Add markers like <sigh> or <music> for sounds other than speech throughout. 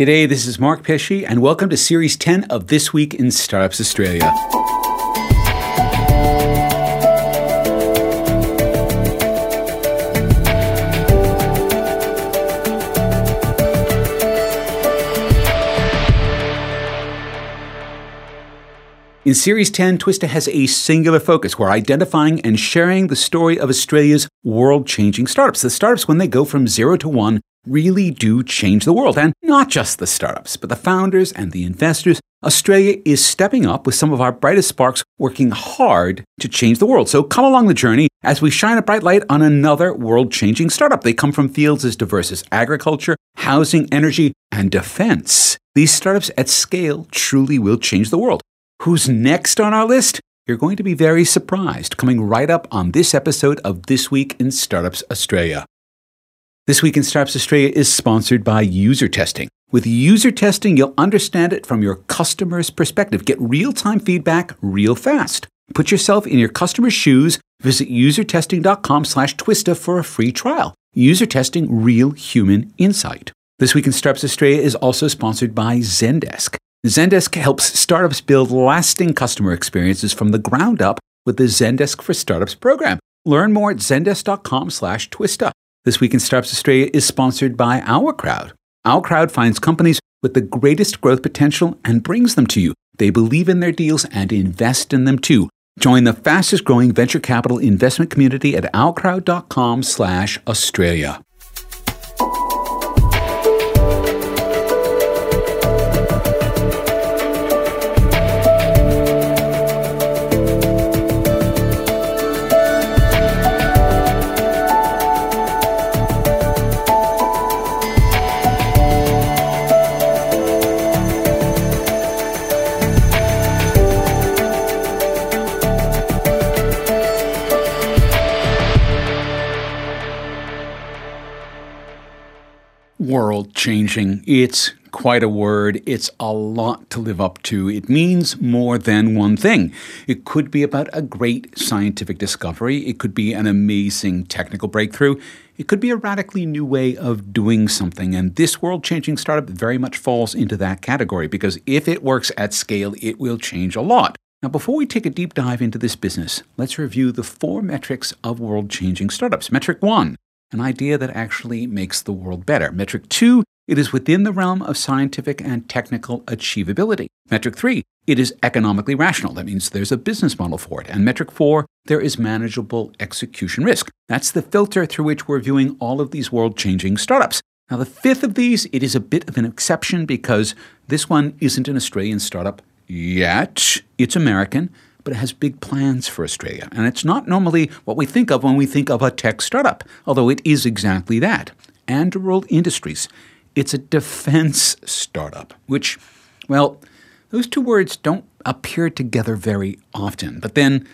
G'day, this is Mark Pesce, and welcome to Series 10 of This Week in Startups Australia. In Series 10, Twista has a singular focus. We're identifying and sharing the story of Australia's world changing startups. The startups, when they go from zero to one, really do change the world. And not just the startups, but the founders and the investors. Australia is stepping up with some of our brightest sparks working hard to change the world. So come along the journey as we shine a bright light on another world changing startup. They come from fields as diverse as agriculture, housing, energy, and defense. These startups at scale truly will change the world. Who's next on our list? You're going to be very surprised, coming right up on this episode of This Week in Startups Australia. This Week in Startups Australia is sponsored by User Testing. With user testing, you'll understand it from your customer's perspective. Get real time feedback real fast. Put yourself in your customer's shoes. Visit usertesting.com slash twista for a free trial. User testing real human insight. This Week in Startups Australia is also sponsored by Zendesk. Zendesk helps startups build lasting customer experiences from the ground up with the Zendesk for Startups program. Learn more at zendesk.com slash twista. This Week in Startups Australia is sponsored by Our Crowd. Our Crowd finds companies with the greatest growth potential and brings them to you. They believe in their deals and invest in them too. Join the fastest growing venture capital investment community at ourcrowd.com slash Australia. World changing. It's quite a word. It's a lot to live up to. It means more than one thing. It could be about a great scientific discovery, it could be an amazing technical breakthrough, it could be a radically new way of doing something. And this world changing startup very much falls into that category because if it works at scale, it will change a lot. Now, before we take a deep dive into this business, let's review the four metrics of world changing startups. Metric one an idea that actually makes the world better. Metric two, it is within the realm of scientific and technical achievability. Metric three, it is economically rational. That means there's a business model for it. And metric four, there is manageable execution risk. That's the filter through which we're viewing all of these world changing startups. Now, the fifth of these, it is a bit of an exception because this one isn't an Australian startup yet. It's American but it has big plans for Australia. And it's not normally what we think of when we think of a tech startup, although it is exactly that. Anduril Industries. It's a defense startup, which, well, those two words don't appear together very often. But then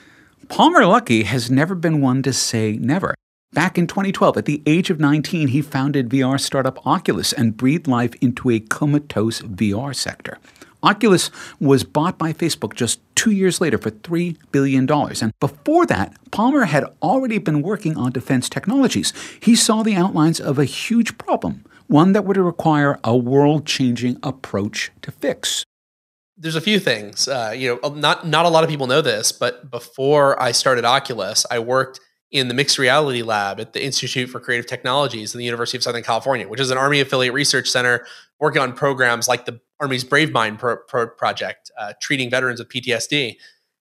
Palmer Luckey has never been one to say never. Back in 2012, at the age of 19, he founded VR startup Oculus and breathed life into a comatose VR sector. Oculus was bought by Facebook just two years later for $3 billion. And before that, Palmer had already been working on defense technologies. He saw the outlines of a huge problem, one that would require a world changing approach to fix. There's a few things. Uh, you know, not not a lot of people know this, but before I started Oculus, I worked in the mixed reality lab at the Institute for Creative Technologies in the University of Southern California, which is an Army affiliate research center working on programs like the Army's Bravemind pro- pro- project, uh, treating veterans with PTSD.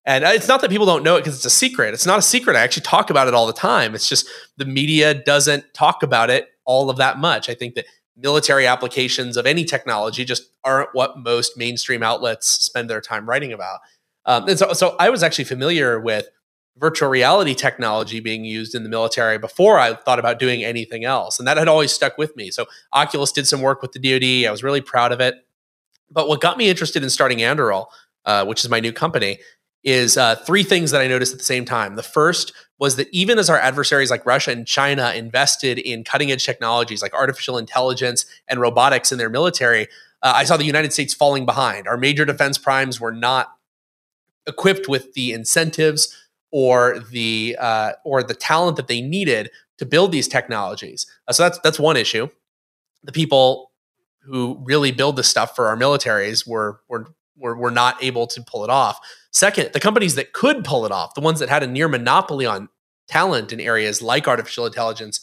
And it's not that people don't know it because it's a secret. It's not a secret. I actually talk about it all the time. It's just the media doesn't talk about it all of that much. I think that military applications of any technology just aren't what most mainstream outlets spend their time writing about. Um, and so, so I was actually familiar with virtual reality technology being used in the military before I thought about doing anything else. And that had always stuck with me. So Oculus did some work with the DoD. I was really proud of it. But what got me interested in starting Anduril, uh, which is my new company, is uh, three things that I noticed at the same time. The first was that even as our adversaries like Russia and China invested in cutting edge technologies like artificial intelligence and robotics in their military, uh, I saw the United States falling behind. Our major defense primes were not equipped with the incentives or the uh, or the talent that they needed to build these technologies. Uh, so that's that's one issue. The people who really build the stuff for our militaries were were were, were not able to pull it off. Second, the companies that could pull it off, the ones that had a near monopoly on talent in areas like artificial intelligence,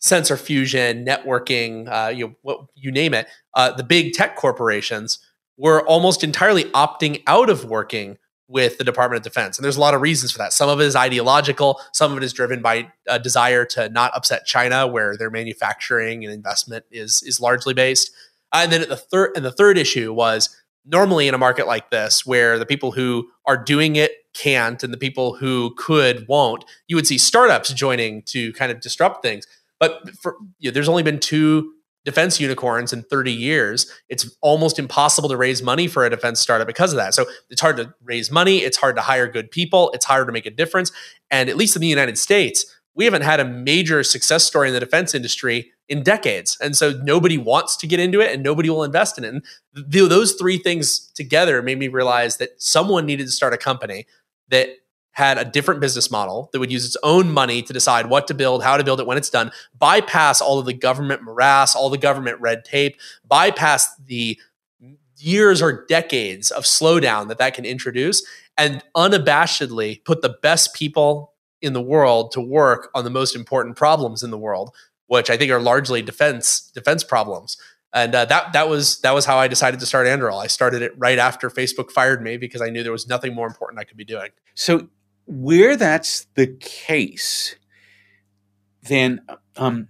sensor fusion, networking, uh, you know, what, you name it, uh, the big tech corporations were almost entirely opting out of working with the Department of Defense. And there's a lot of reasons for that. Some of it is ideological, some of it is driven by a desire to not upset China, where their manufacturing and investment is is largely based. And then the third and the third issue was normally in a market like this, where the people who are doing it can't and the people who could won't, you would see startups joining to kind of disrupt things. But for, you know, there's only been two defense unicorns in 30 years, it's almost impossible to raise money for a defense startup because of that. So it's hard to raise money, it's hard to hire good people, it's hard to make a difference. And at least in the United States, we haven't had a major success story in the defense industry in decades. And so nobody wants to get into it and nobody will invest in it. And th- those three things together made me realize that someone needed to start a company that had a different business model that would use its own money to decide what to build, how to build it when it's done, bypass all of the government morass, all the government red tape, bypass the years or decades of slowdown that that can introduce, and unabashedly put the best people in the world to work on the most important problems in the world, which I think are largely defense defense problems. And uh, that that was that was how I decided to start Anduril. I started it right after Facebook fired me because I knew there was nothing more important I could be doing. So where that's the case, then um,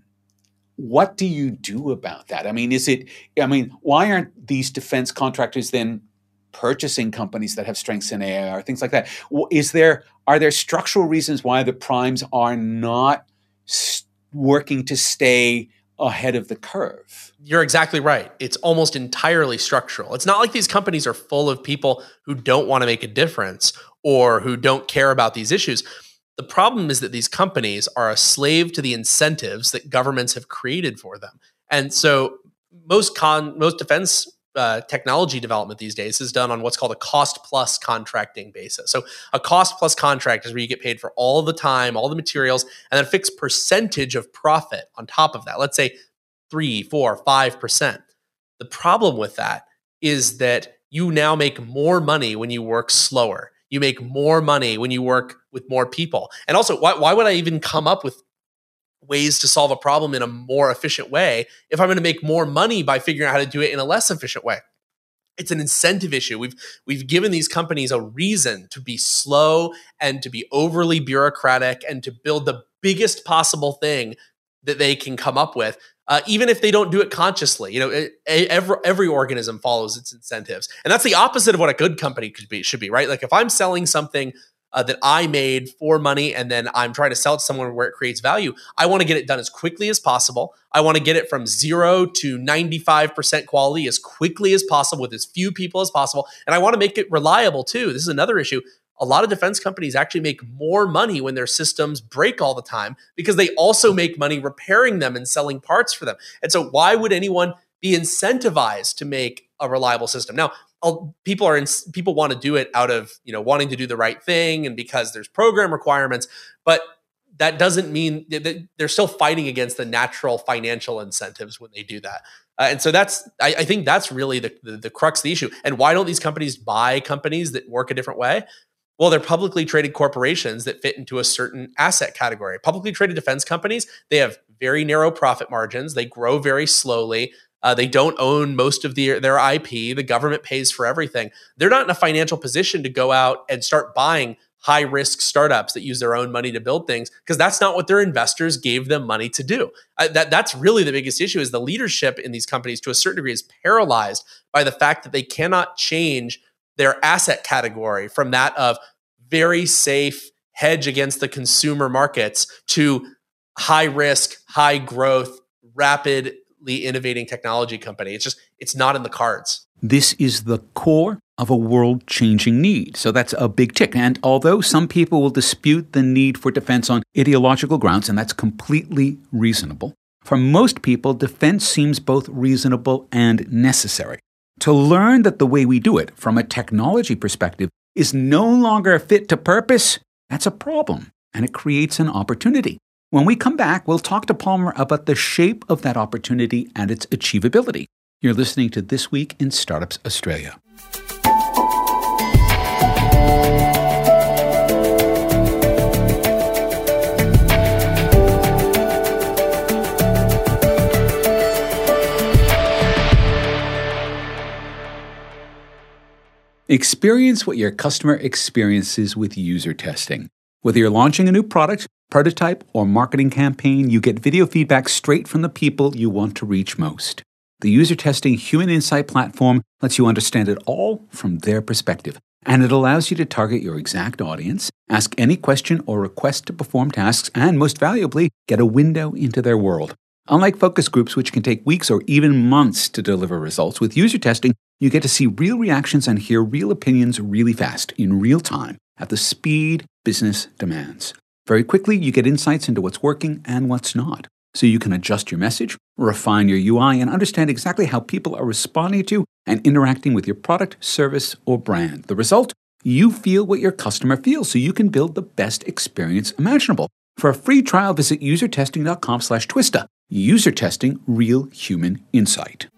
what do you do about that? I mean, is it? I mean, why aren't these defense contractors then purchasing companies that have strengths in AI or things like that? Is there are there structural reasons why the primes are not working to stay ahead of the curve? You're exactly right. It's almost entirely structural. It's not like these companies are full of people who don't want to make a difference or who don't care about these issues. The problem is that these companies are a slave to the incentives that governments have created for them. And so most con most defense uh, technology development these days is done on what's called a cost plus contracting basis. So a cost plus contract is where you get paid for all the time, all the materials, and then a fixed percentage of profit on top of that. Let's say three, four, five percent. The problem with that is that you now make more money when you work slower you make more money when you work with more people. And also, why, why would I even come up with ways to solve a problem in a more efficient way if I'm going to make more money by figuring out how to do it in a less efficient way? It's an incentive issue. We've we've given these companies a reason to be slow and to be overly bureaucratic and to build the biggest possible thing that they can come up with uh, even if they don't do it consciously. You know, it, every every organism follows its incentives, and that's the opposite of what a good company could be should be, right? Like if I'm selling something uh, that I made for money, and then I'm trying to sell it to someone where it creates value, I want to get it done as quickly as possible. I want to get it from zero to 95% quality as quickly as possible with as few people as possible, and I want to make it reliable too. This is another issue a lot of defense companies actually make more money when their systems break all the time because they also make money repairing them and selling parts for them. And so, why would anyone be incentivized to make a reliable system? Now, people are in, people want to do it out of you know wanting to do the right thing and because there's program requirements, but that doesn't mean that they're still fighting against the natural financial incentives when they do that. Uh, and so that's I, I think that's really the, the, the crux of the issue. And why don't these companies buy companies that work a different way? Well, they're publicly traded corporations that fit into a certain asset category. Publicly traded defense companies, they have very narrow profit margins. They grow very slowly. Uh, they don't own most of the, their IP. The government pays for everything. They're not in a financial position to go out and start buying high risk startups that use their own money to build things because that's not what their investors gave them money to do. Uh, that that's really the biggest issue is the leadership in these companies to a certain degree is paralyzed by the fact that they cannot change their asset category from that of very safe hedge against the consumer markets to high risk, high growth, rapidly innovating technology company. It's just, it's not in the cards. This is the core of a world changing need. So that's a big tick. And although some people will dispute the need for defense on ideological grounds, and that's completely reasonable, for most people, defense seems both reasonable and necessary. To learn that the way we do it, from a technology perspective, is no longer fit to purpose, that's a problem, and it creates an opportunity. When we come back, we'll talk to Palmer about the shape of that opportunity and its achievability. You're listening to This Week in Startups Australia. Experience what your customer experiences with user testing. Whether you're launching a new product, prototype, or marketing campaign, you get video feedback straight from the people you want to reach most. The user testing human insight platform lets you understand it all from their perspective, and it allows you to target your exact audience, ask any question or request to perform tasks, and most valuably, get a window into their world. Unlike focus groups, which can take weeks or even months to deliver results, with user testing, you get to see real reactions and hear real opinions really fast, in real time, at the speed business demands. Very quickly, you get insights into what's working and what's not. So you can adjust your message, refine your UI, and understand exactly how people are responding to and interacting with your product, service, or brand. The result? You feel what your customer feels, so you can build the best experience imaginable. For a free trial, visit usertesting.com slash twista. User testing, real human insight.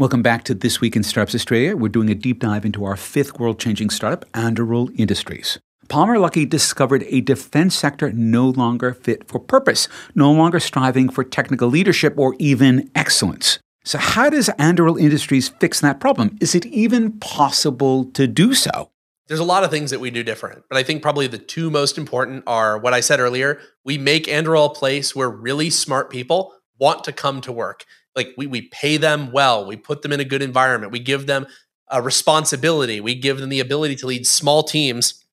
Welcome back to This Week in Startups Australia. We're doing a deep dive into our fifth world changing startup, Anduril Industries. Palmer Luckey discovered a defense sector no longer fit for purpose, no longer striving for technical leadership or even excellence. So, how does Anduril Industries fix that problem? Is it even possible to do so? There's a lot of things that we do different, but I think probably the two most important are what I said earlier. We make Anduril a place where really smart people want to come to work like we we pay them well, we put them in a good environment, we give them a responsibility, we give them the ability to lead small teams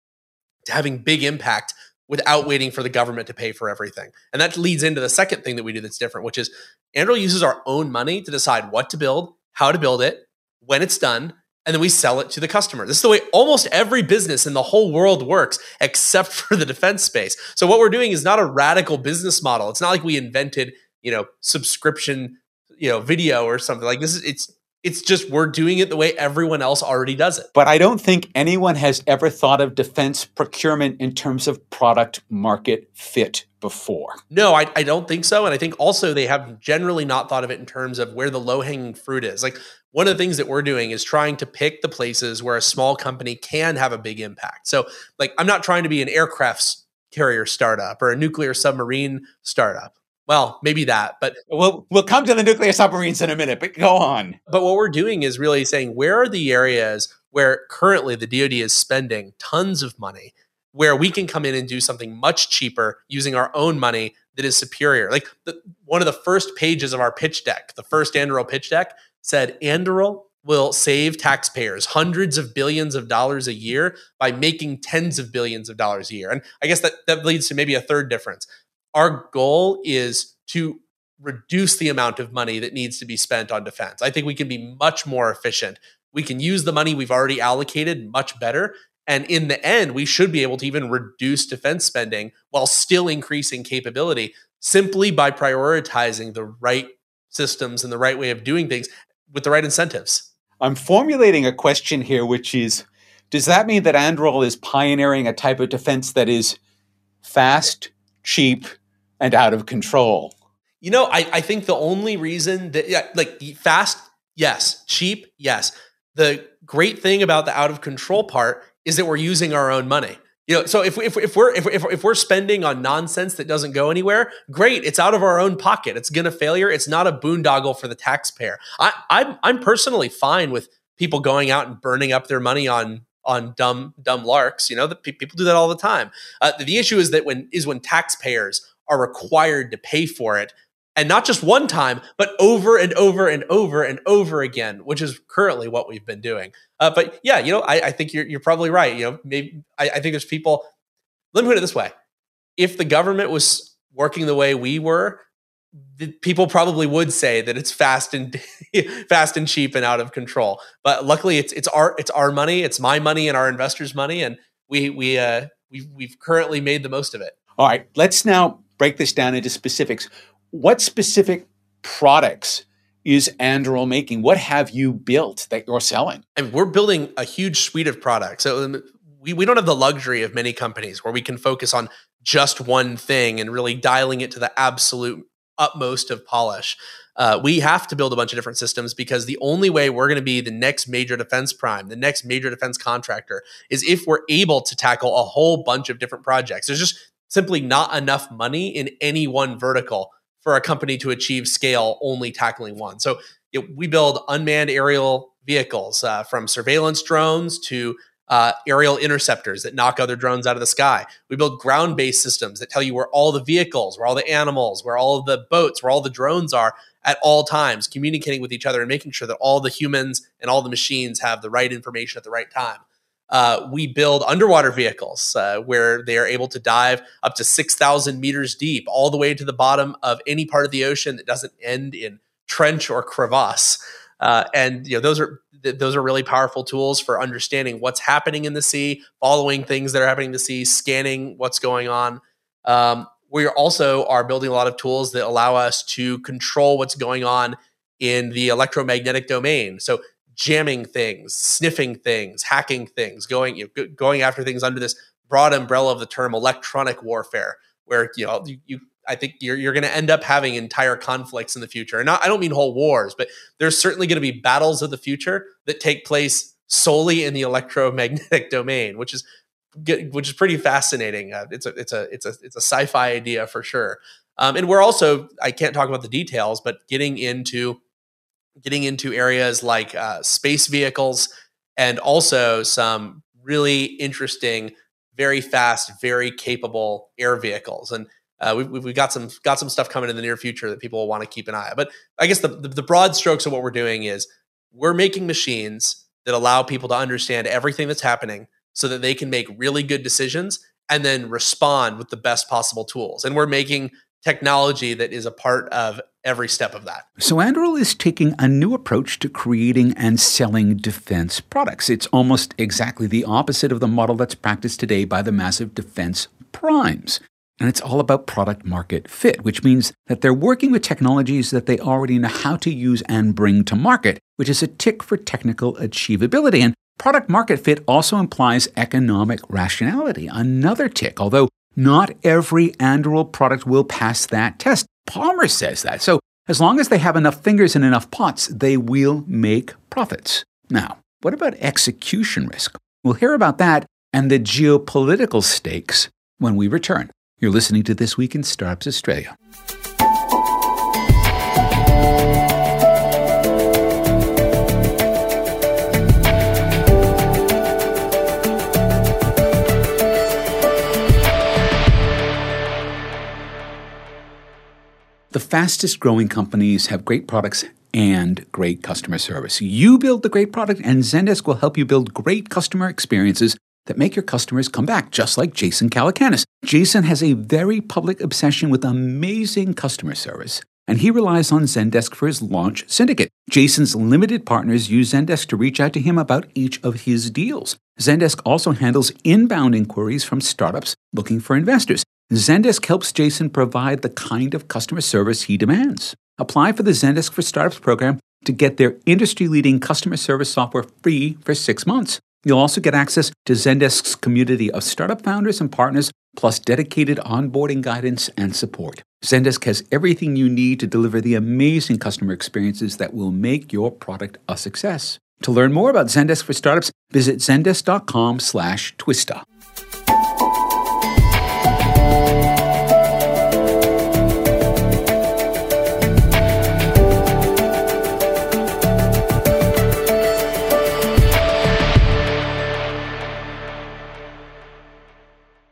to having big impact without waiting for the government to pay for everything. And that leads into the second thing that we do that's different, which is Anduril uses our own money to decide what to build, how to build it, when it's done, and then we sell it to the customer. This is the way almost every business in the whole world works, except <laughs> for the defense space. So what we're doing is not a radical business model. It's not like we invented, you know, subscription you know video or something like this is it's it's just we're doing it the way everyone else already does it. But I don't think anyone has ever thought of defense procurement in terms of product market fit before. No, I, I don't think so. And I think also they have generally not thought of it in terms of where the low hanging fruit is. Like one of the things that we're doing is trying to pick the places where a small company can have a big impact. So, like, I'm not trying to be an aircraft carrier startup or a nuclear submarine startup. Well, maybe that, but <laughs> we'll we'll come to the nuclear submarines in a minute. But go on. But what we're doing is really saying where are the areas where currently the DoD is spending tons of money, where we can come in and do something much cheaper using our own money that is superior. Like the, one of the first pages of our pitch deck, the first Anduril pitch deck said Anduril will save taxpayers hundreds of billions of dollars a year by making tens of billions of dollars a year. And I guess that that leads to maybe a third difference our goal is to reduce the amount of money that needs to be spent on defense. I think we can be much more efficient. We can use the money we've already allocated much better. And in the end, we should be able to even reduce defense spending while still increasing capability simply by prioritizing the right systems and the right way of doing things with the right incentives. I'm formulating a question here, which is Does that mean that Anduril is pioneering a type of defense that is fast, cheap, and out of control. You know, I, I think the only reason that, yeah, like fast, yes, cheap, yes. The great thing about the out of control part is that we're using our own money. You know, so if, if, if we're if, if, if we're spending on nonsense that doesn't go anywhere, great. It's out of our own pocket. It's gonna failure. It's not a boondoggle for the taxpayer. I, I'm I'm personally fine with people going out and burning up their money on on dumb dumb larks. You know, that people do that all the time. Uh, the issue is that when is when taxpayers are required to pay for it and not just one time, but over and over and over and over again, which is currently what we've been doing. Uh, but yeah, you know, I, I, think you're you're probably right. You know, maybe I, I think there's people. Let me put it this way: if the government was working the way we were, people probably would say that it's fast and <laughs> fast and cheap and out of control. But luckily, it's it's our it's our money, it's my money, and our investors' money, and we we uh, we we've currently made the most of it. All right, let's now break this down into specifics. What specific products is Anduril making? What have you built that you're selling? And we're building a huge suite of products. So um, we, we don't have the luxury of many companies where we can focus on just one thing and really dialing it to the absolute utmost of polish. Uh, we have to build a bunch of different systems because the only way we're going to be the next major defense prime, the next major defense contractor, is if we're able to tackle a whole bunch of different projects. There's just simply not enough money in any one vertical for a company to achieve scale only tackling one. So you know, we build unmanned aerial vehicles uh, from surveillance drones to uh, aerial interceptors that knock other drones out of the sky. We build ground based systems that tell you where all the vehicles, where all the animals, where all the boats, where all the drones are at all times, communicating with each other and making sure that all the humans and all the machines have the right information at the right time. Uh, we build underwater vehicles uh, where they are able to dive up to 6,000 meters deep, all the way to the bottom of any part of the ocean that doesn't end in trench or crevasse. Uh, and you know those are th- those are really powerful tools for understanding what's happening in the sea, following things that are happening in the sea, scanning what's going on. Um, we also are building a lot of tools that allow us to control what's going on in the electromagnetic domain. So jamming things, sniffing things, hacking things, going you know, going after things under this broad umbrella of the term electronic warfare, where you know you, you I think you're you're going to end up having entire conflicts in the future. And I don't mean whole wars, but there's certainly going to be battles of the future that take place solely in the electromagnetic <laughs> domain, which is which is pretty fascinating. Uh, it's a it's a it's a it's a sci-fi idea for sure. Um, and we're also I can't talk about the details, but getting into getting into areas like uh, space vehicles and also some really interesting, very fast, very capable air vehicles. And uh, we've, we've got some got some stuff coming in the near future that people will want to keep an eye on. But I guess the, the, the broad strokes of what we're doing is we're making machines that allow people to understand everything that's happening so that they can make really good decisions and then respond with the best possible tools. And we're making technology that is a part of every step of that. So Anduril is taking a new approach to creating and selling defense products. It's almost exactly the opposite of the model that's practiced today by the massive defense primes. And it's all about product market fit, which means that they're working with technologies that they already know how to use and bring to market, which is a tick for technical achievability. And product market fit also implies economic rationality, another tick, although not every Anduril product will pass that test. Palmer says that. So as long as they have enough fingers in enough pots, they will make profits. Now, what about execution risk? We'll hear about that and the geopolitical stakes when we return. You're listening to This Week in Startups Australia. The fastest growing companies have great products and great customer service. You build the great product, and Zendesk will help you build great customer experiences that make your customers come back, just like Jason Calacanis. Jason has a very public obsession with amazing customer service, and he relies on Zendesk for his launch syndicate. Jason's limited partners use Zendesk to reach out to him about each of his deals. Zendesk also handles inbound inquiries from startups looking for investors. Zendesk helps Jason provide the kind of customer service he demands. Apply for the Zendesk for Startups program to get their industry leading customer service software free for six months. You'll also get access to Zendesk's community of startup founders and partners, plus dedicated onboarding guidance and support. Zendesk has everything you need to deliver the amazing customer experiences that will make your product a success. To learn more about Zendesk for Startups, visit zendesk.com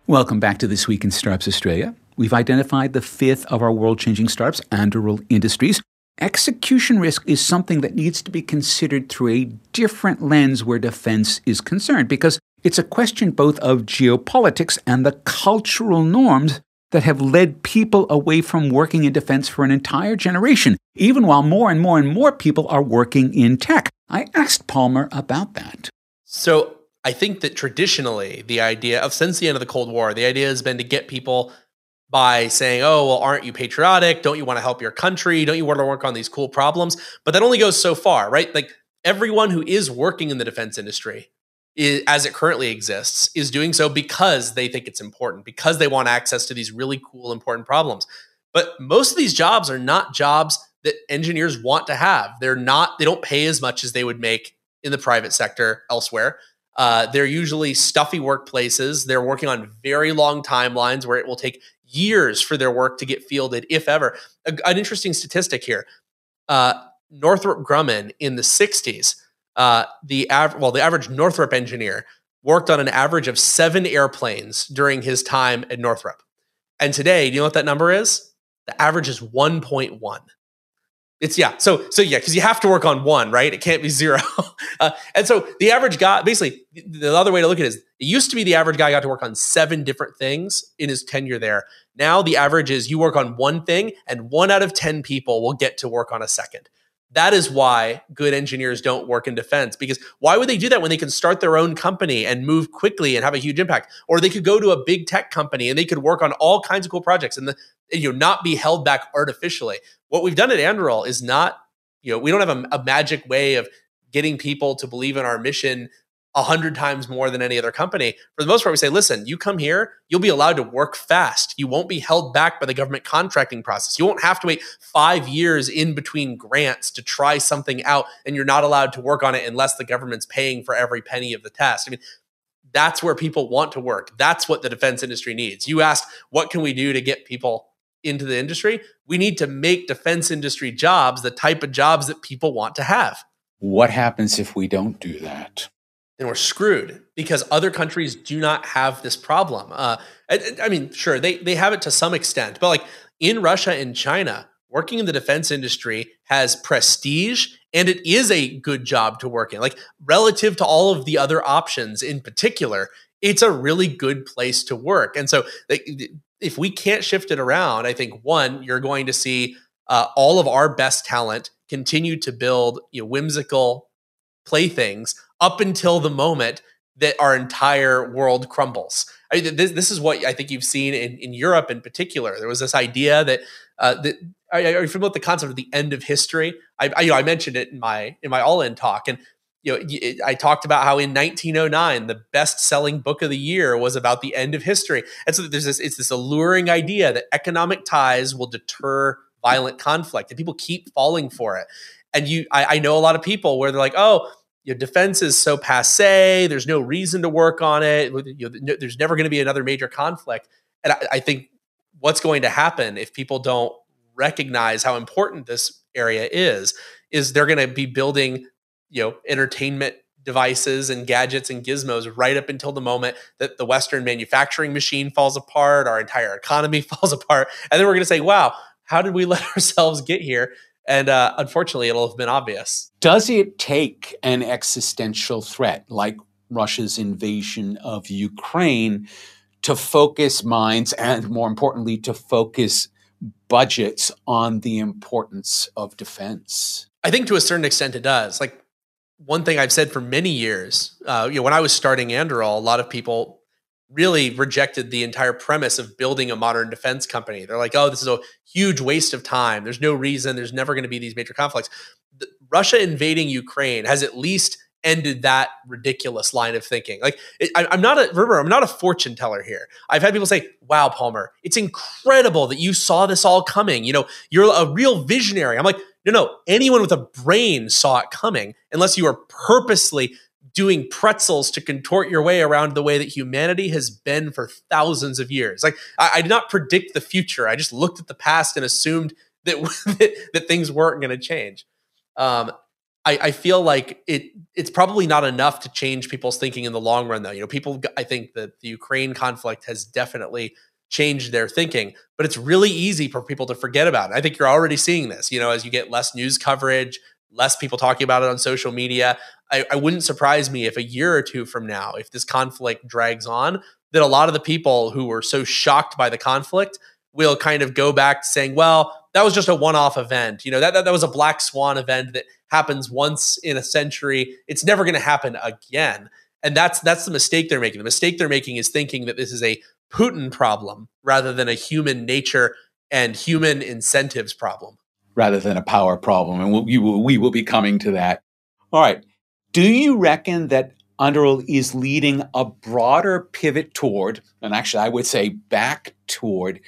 Welcome back to This Week in Startups Australia. We've identified the fifth of our world changing startups, Anduril Industries. Execution risk is something that needs to be considered through a different lens where defense is concerned because it's a question both of geopolitics and the cultural norms that have led people away from working in defense for an entire generation, even while more and more and more people are working in tech. I asked Palmer about that. So I think that traditionally, the idea of since the end of the Cold War, the idea has been to get people by saying, oh, well, aren't you patriotic? Don't you want to help your country? Don't you want to work on these cool problems? But that only goes so far, right? Like everyone who is working in the defense industry is, as it currently exists is doing so because they think it's important, because they want access to these really cool, important problems. But most of these jobs are not jobs that engineers want to have. They're not, they don't pay as much as they would make in the private sector elsewhere. Uh, they're usually stuffy workplaces. They're working on very long timelines where it will take years for their work to get fielded, if ever. A, an interesting statistic here: uh, Northrop Grumman in the '60s, uh, the av- well, the average Northrop engineer worked on an average of seven airplanes during his time at Northrop. And today, do you know what that number is? The average is 1.1. It's yeah. So so yeah, because you have to work on one, right? It can't be zero. <laughs> uh, and so the average guy, basically, the other way to look at it is, it used to be the average guy got to work on seven different things in his tenure there. Now the average is you work on one thing, and one out of ten people will get to work on a second. That is why good engineers don't work in defense because why would they do that when they can start their own company and move quickly and have a huge impact? Or they could go to a big tech company and they could work on all kinds of cool projects and the, you know not be held back artificially. What we've done at Anduril is not, you know, we don't have a, a magic way of getting people to believe in our mission a hundred times more than any other company. For the most part, we say, listen, you come here, you'll be allowed to work fast. You won't be held back by the government contracting process. You won't have to wait five years in between grants to try something out, and you're not allowed to work on it unless the government's paying for every penny of the test. I mean, that's where people want to work. That's what the defense industry needs. You asked, what can we do to get people into the industry? We need to make defense industry jobs the type of jobs that people want to have. What happens if we don't do that? Then we're screwed because other countries do not have this problem. Uh, I, I, mean, sure, they they have it to some extent, but like in Russia and China, working in the defense industry has prestige and it is a good job to work in. Like relative to all of the other options, in particular, it's a really good place to work. And so, if we can't shift it around, I think one, you're going to see uh, all of our best talent continue to build you know, whimsical playthings up until the moment that our entire world crumbles. I this, this is what I think you've seen in, in Europe in particular. There was this idea that uh, that are you familiar with the concept of the end of history? I, I, you know I mentioned it in my in my all in talk, and you know I talked about how in 1909 the best selling book of the year was about the end of history, and so there's this it's this alluring idea that economic ties will deter violent conflict, and people keep falling for it. And you, I, I know a lot of people where they're like, oh your defense is so passe. There's no reason to work on it. You know, there's never going to be another major conflict. And I, I think what's going to happen if people don't recognize how important this area is, is they're going to be building, you know, entertainment devices and gadgets and gizmos right up until the moment that the Western manufacturing machine falls apart, our entire economy <laughs> falls apart. And then we're going to say, wow, how did we <laughs> let ourselves get here? And uh, unfortunately, it'll have been obvious. Does it take an existential threat like Russia's invasion of Ukraine to focus minds and, more importantly, to focus budgets on the importance of defense? I think to a certain extent it does. Like one thing I've said for many years, uh, you know, when I was starting Anduril, a lot of people really rejected the entire premise of building a modern defense company. They're like, oh, this is a huge waste of time. There's no reason. There's never going to be these major conflicts. The, Russia invading Ukraine has at least ended that ridiculous line of thinking. Like, it, I, am not a remember, I'm not a fortune teller here. I've had people say, "Wow, Palmer, it's incredible that you saw this all coming. You know, you're a real visionary." I'm like, no, no. Anyone with a brain saw it coming, unless you are purposely doing pretzels to contort your way around the way that humanity has been for thousands of years. Like I, I did not predict the future. I just looked at the past and assumed that <laughs> that, that things weren't going to change. Um, I, I, feel like it it's probably not enough to change people's thinking in the long run, though. You know, people. I think that the Ukraine conflict has definitely changed their thinking, but it's really easy for people to forget about it. I think you're already seeing this. You know, as you get less news coverage, less people talking about it on social media. I, I, wouldn't surprise me if a year or two from now, if this conflict drags on, that a lot of the people who were so shocked by the conflict will kind of go back to saying, well, that was just a one-off event. You know, that, that, that was a black swan event that happens once in a century. It's never going to happen again. And that's that's the mistake they're making. The mistake they're making is thinking that this is a Putin problem rather than a human nature and human incentives problem. Rather than a power problem. And we will, we will be coming to that. All right. Do you reckon that Anduril is leading a broader pivot toward, and actually I would say back toward,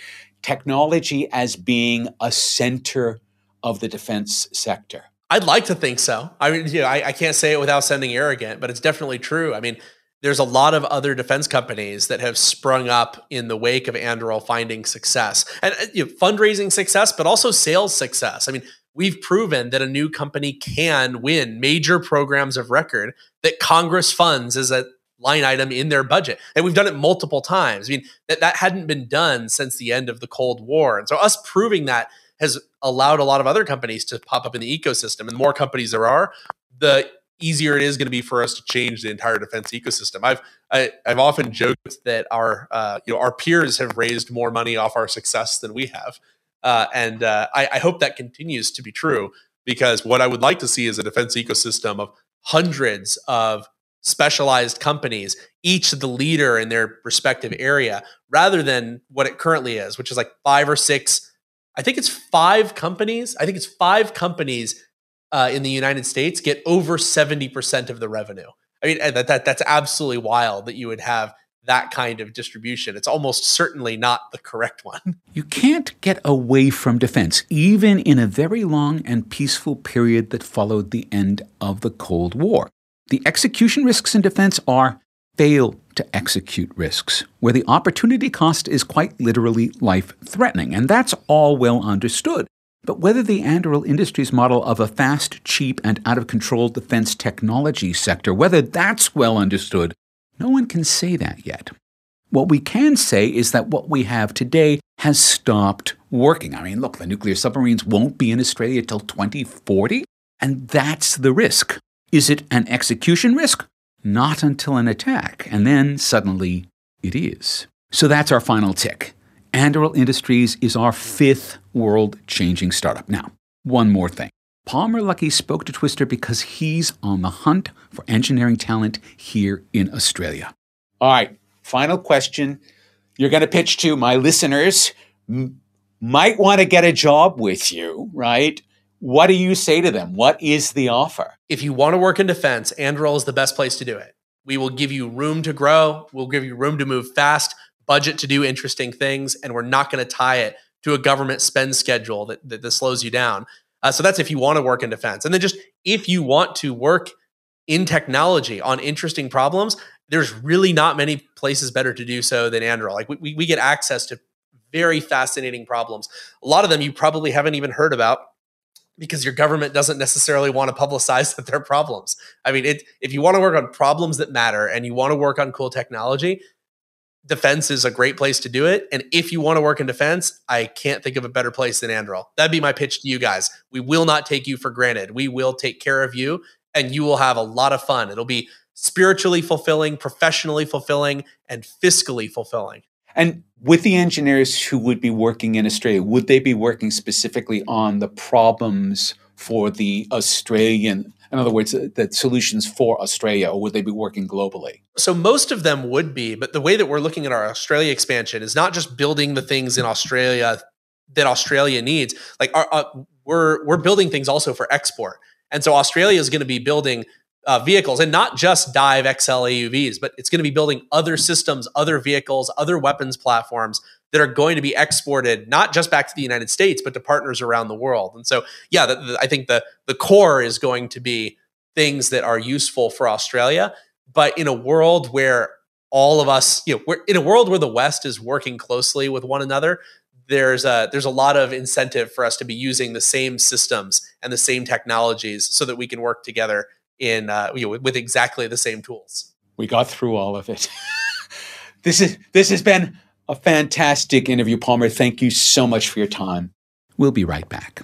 technology as being a center of the defense sector? I'd like to think so. I mean, you know, I, I can't say it without sounding arrogant, but it's definitely true. I mean, there's a lot of other defense companies that have sprung up in the wake of Anduril finding success and uh, you know, fundraising success, but also sales success. I mean, we've proven that a new company can win major programs of record that Congress funds as a line item in their budget. And we've done it multiple times. I mean, that, that hadn't been done since the end of the Cold War. And so us proving that has allowed a lot of other companies to pop up in the ecosystem. And the more companies there are, the easier it is going to be for us to change the entire defense ecosystem. I've I, have i have often joked that our uh, you know our peers have raised more money off our success than we have, uh, and uh, I, I hope that continues to be true because what I would like to see is a defense ecosystem of hundreds of specialized companies, each the leader in their respective area, rather than what it currently is, which is like five or six. I think it's five companies. I think it's five companies uh, in the United States get over 70% of the revenue. I mean, that, that that's absolutely wild that you would have that kind of distribution. It's almost certainly not the correct one. <laughs> You can't get away from defense, even in a very long and peaceful period that followed the end of the Cold War. The execution risks in defense are fail to execute risks, where the opportunity cost is quite literally life threatening, and that's all well understood. But whether the Anduril Industries model of a fast, cheap, and out of control defense technology sector, whether that's well understood, no one can say that yet. What we can say is that what we have today has stopped working. I mean, look, the nuclear submarines won't be in Australia till 2040, and that's the risk. Is it an execution risk? Not until an attack, and then suddenly it is. So that's our final tick. Anduril Industries is our fifth world changing startup. Now, one more thing. Palmer Luckey spoke to Twista because he's on the hunt for engineering talent here in Australia. All right, final question. You're going to pitch to my listeners, m- might want to get a job with you, right? What do you say to them? What is the offer? If you want to work in defense, Anduril is the best place to do it. We will give you room to grow, we'll give you room to move fast budget to do interesting things, and we're not going to tie it to a government spend schedule that, that, that slows you down. Uh, so that's if you want to work in defense. And then just if you want to work in technology on interesting problems, there's really not many places better to do so than Anduril. Like we, we get access to very fascinating problems. A lot of them you probably haven't even heard about because your government doesn't necessarily want to publicize <laughs> that they're problems. I mean, it, if you want to work on problems that matter and you want to work on cool technology, defense is a great place to do it. And if you want to work in defense, I can't think of a better place than Anduril. That'd be my pitch to you guys. We will not take you for granted. We will take care of you and you will have a lot of fun. It'll be spiritually fulfilling, professionally fulfilling, and fiscally fulfilling. And with the engineers who would be working in Australia, would they be working specifically on the problems for the Australian in other words, the solutions for Australia, or would they be working globally? So most of them would be, but the way that we're looking at our Australia expansion is not just building the things in Australia that Australia needs. Like our, we're we're building things also for export, and so Australia is going to be building uh, vehicles and not just dive XL AUVs, but it's going to be building other systems, other vehicles, other weapons platforms that are going to be exported not just back to the United States, but to partners around the world. And so, yeah, the, the, I think the the core is going to be things that are useful for Australia, but in a world where all of us, you know, we're in a world where the West is working closely with one another. There's a there's a lot of incentive for us to be using the same systems and the same technologies so that we can work together in uh, you know, with exactly the same tools. We got through all of it. <laughs> this is this has been a fantastic interview, Palmer. Thank you so much for your time. We'll be right back.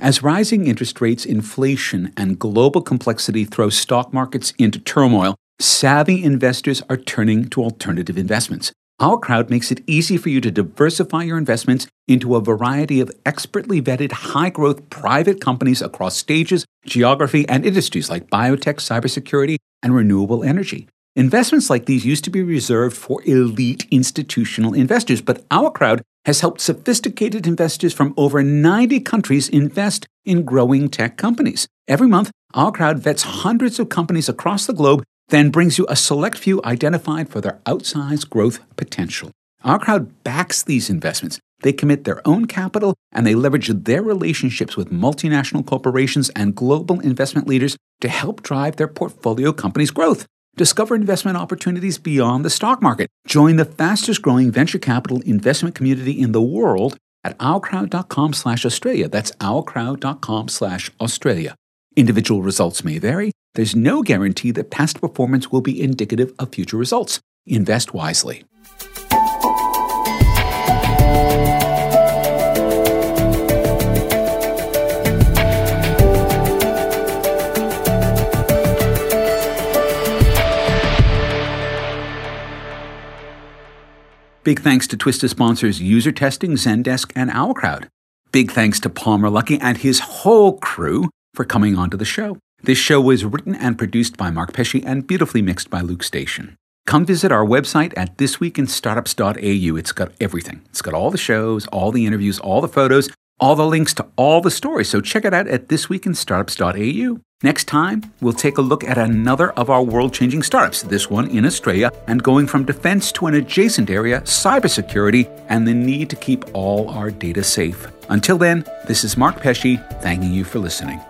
As rising interest rates, inflation, and global complexity throw stock markets into turmoil, savvy investors are turning to alternative investments. Our Crowd makes it easy for you to diversify your investments into a variety of expertly vetted high growth private companies across stages, geography, and industries like biotech, cybersecurity, and renewable energy. Investments like these used to be reserved for elite institutional investors, but Our Crowd has helped sophisticated investors from over 90 countries invest in growing tech companies. Every month, Our Crowd vets hundreds of companies across the globe then brings you a select few identified for their outsized growth potential. OurCrowd backs these investments. They commit their own capital and they leverage their relationships with multinational corporations and global investment leaders to help drive their portfolio companies' growth. Discover investment opportunities beyond the stock market. Join the fastest growing venture capital investment community in the world at ourcrowd.com slash Australia. That's ourcrowd.com slash Australia. Individual results may vary. There's no guarantee that past performance will be indicative of future results. Invest wisely. Big thanks to Twista sponsors User Testing, Zendesk, and OurCrowd. Big thanks to Palmer Luckey and his whole crew for coming onto the show. This show was written and produced by Mark Pesce and beautifully mixed by Luke Station. Come visit our website at thisweekinstartups.au. It's got everything. It's got all the shows, all the interviews, all the photos, all the links to all the stories. So check it out at thisweekinstartups.au. Next time, we'll take a look at another of our world changing startups, this one in Australia, and going from defense to an adjacent area, cybersecurity, and the need to keep all our data safe. Until then, this is Mark Pesce, thanking you for listening.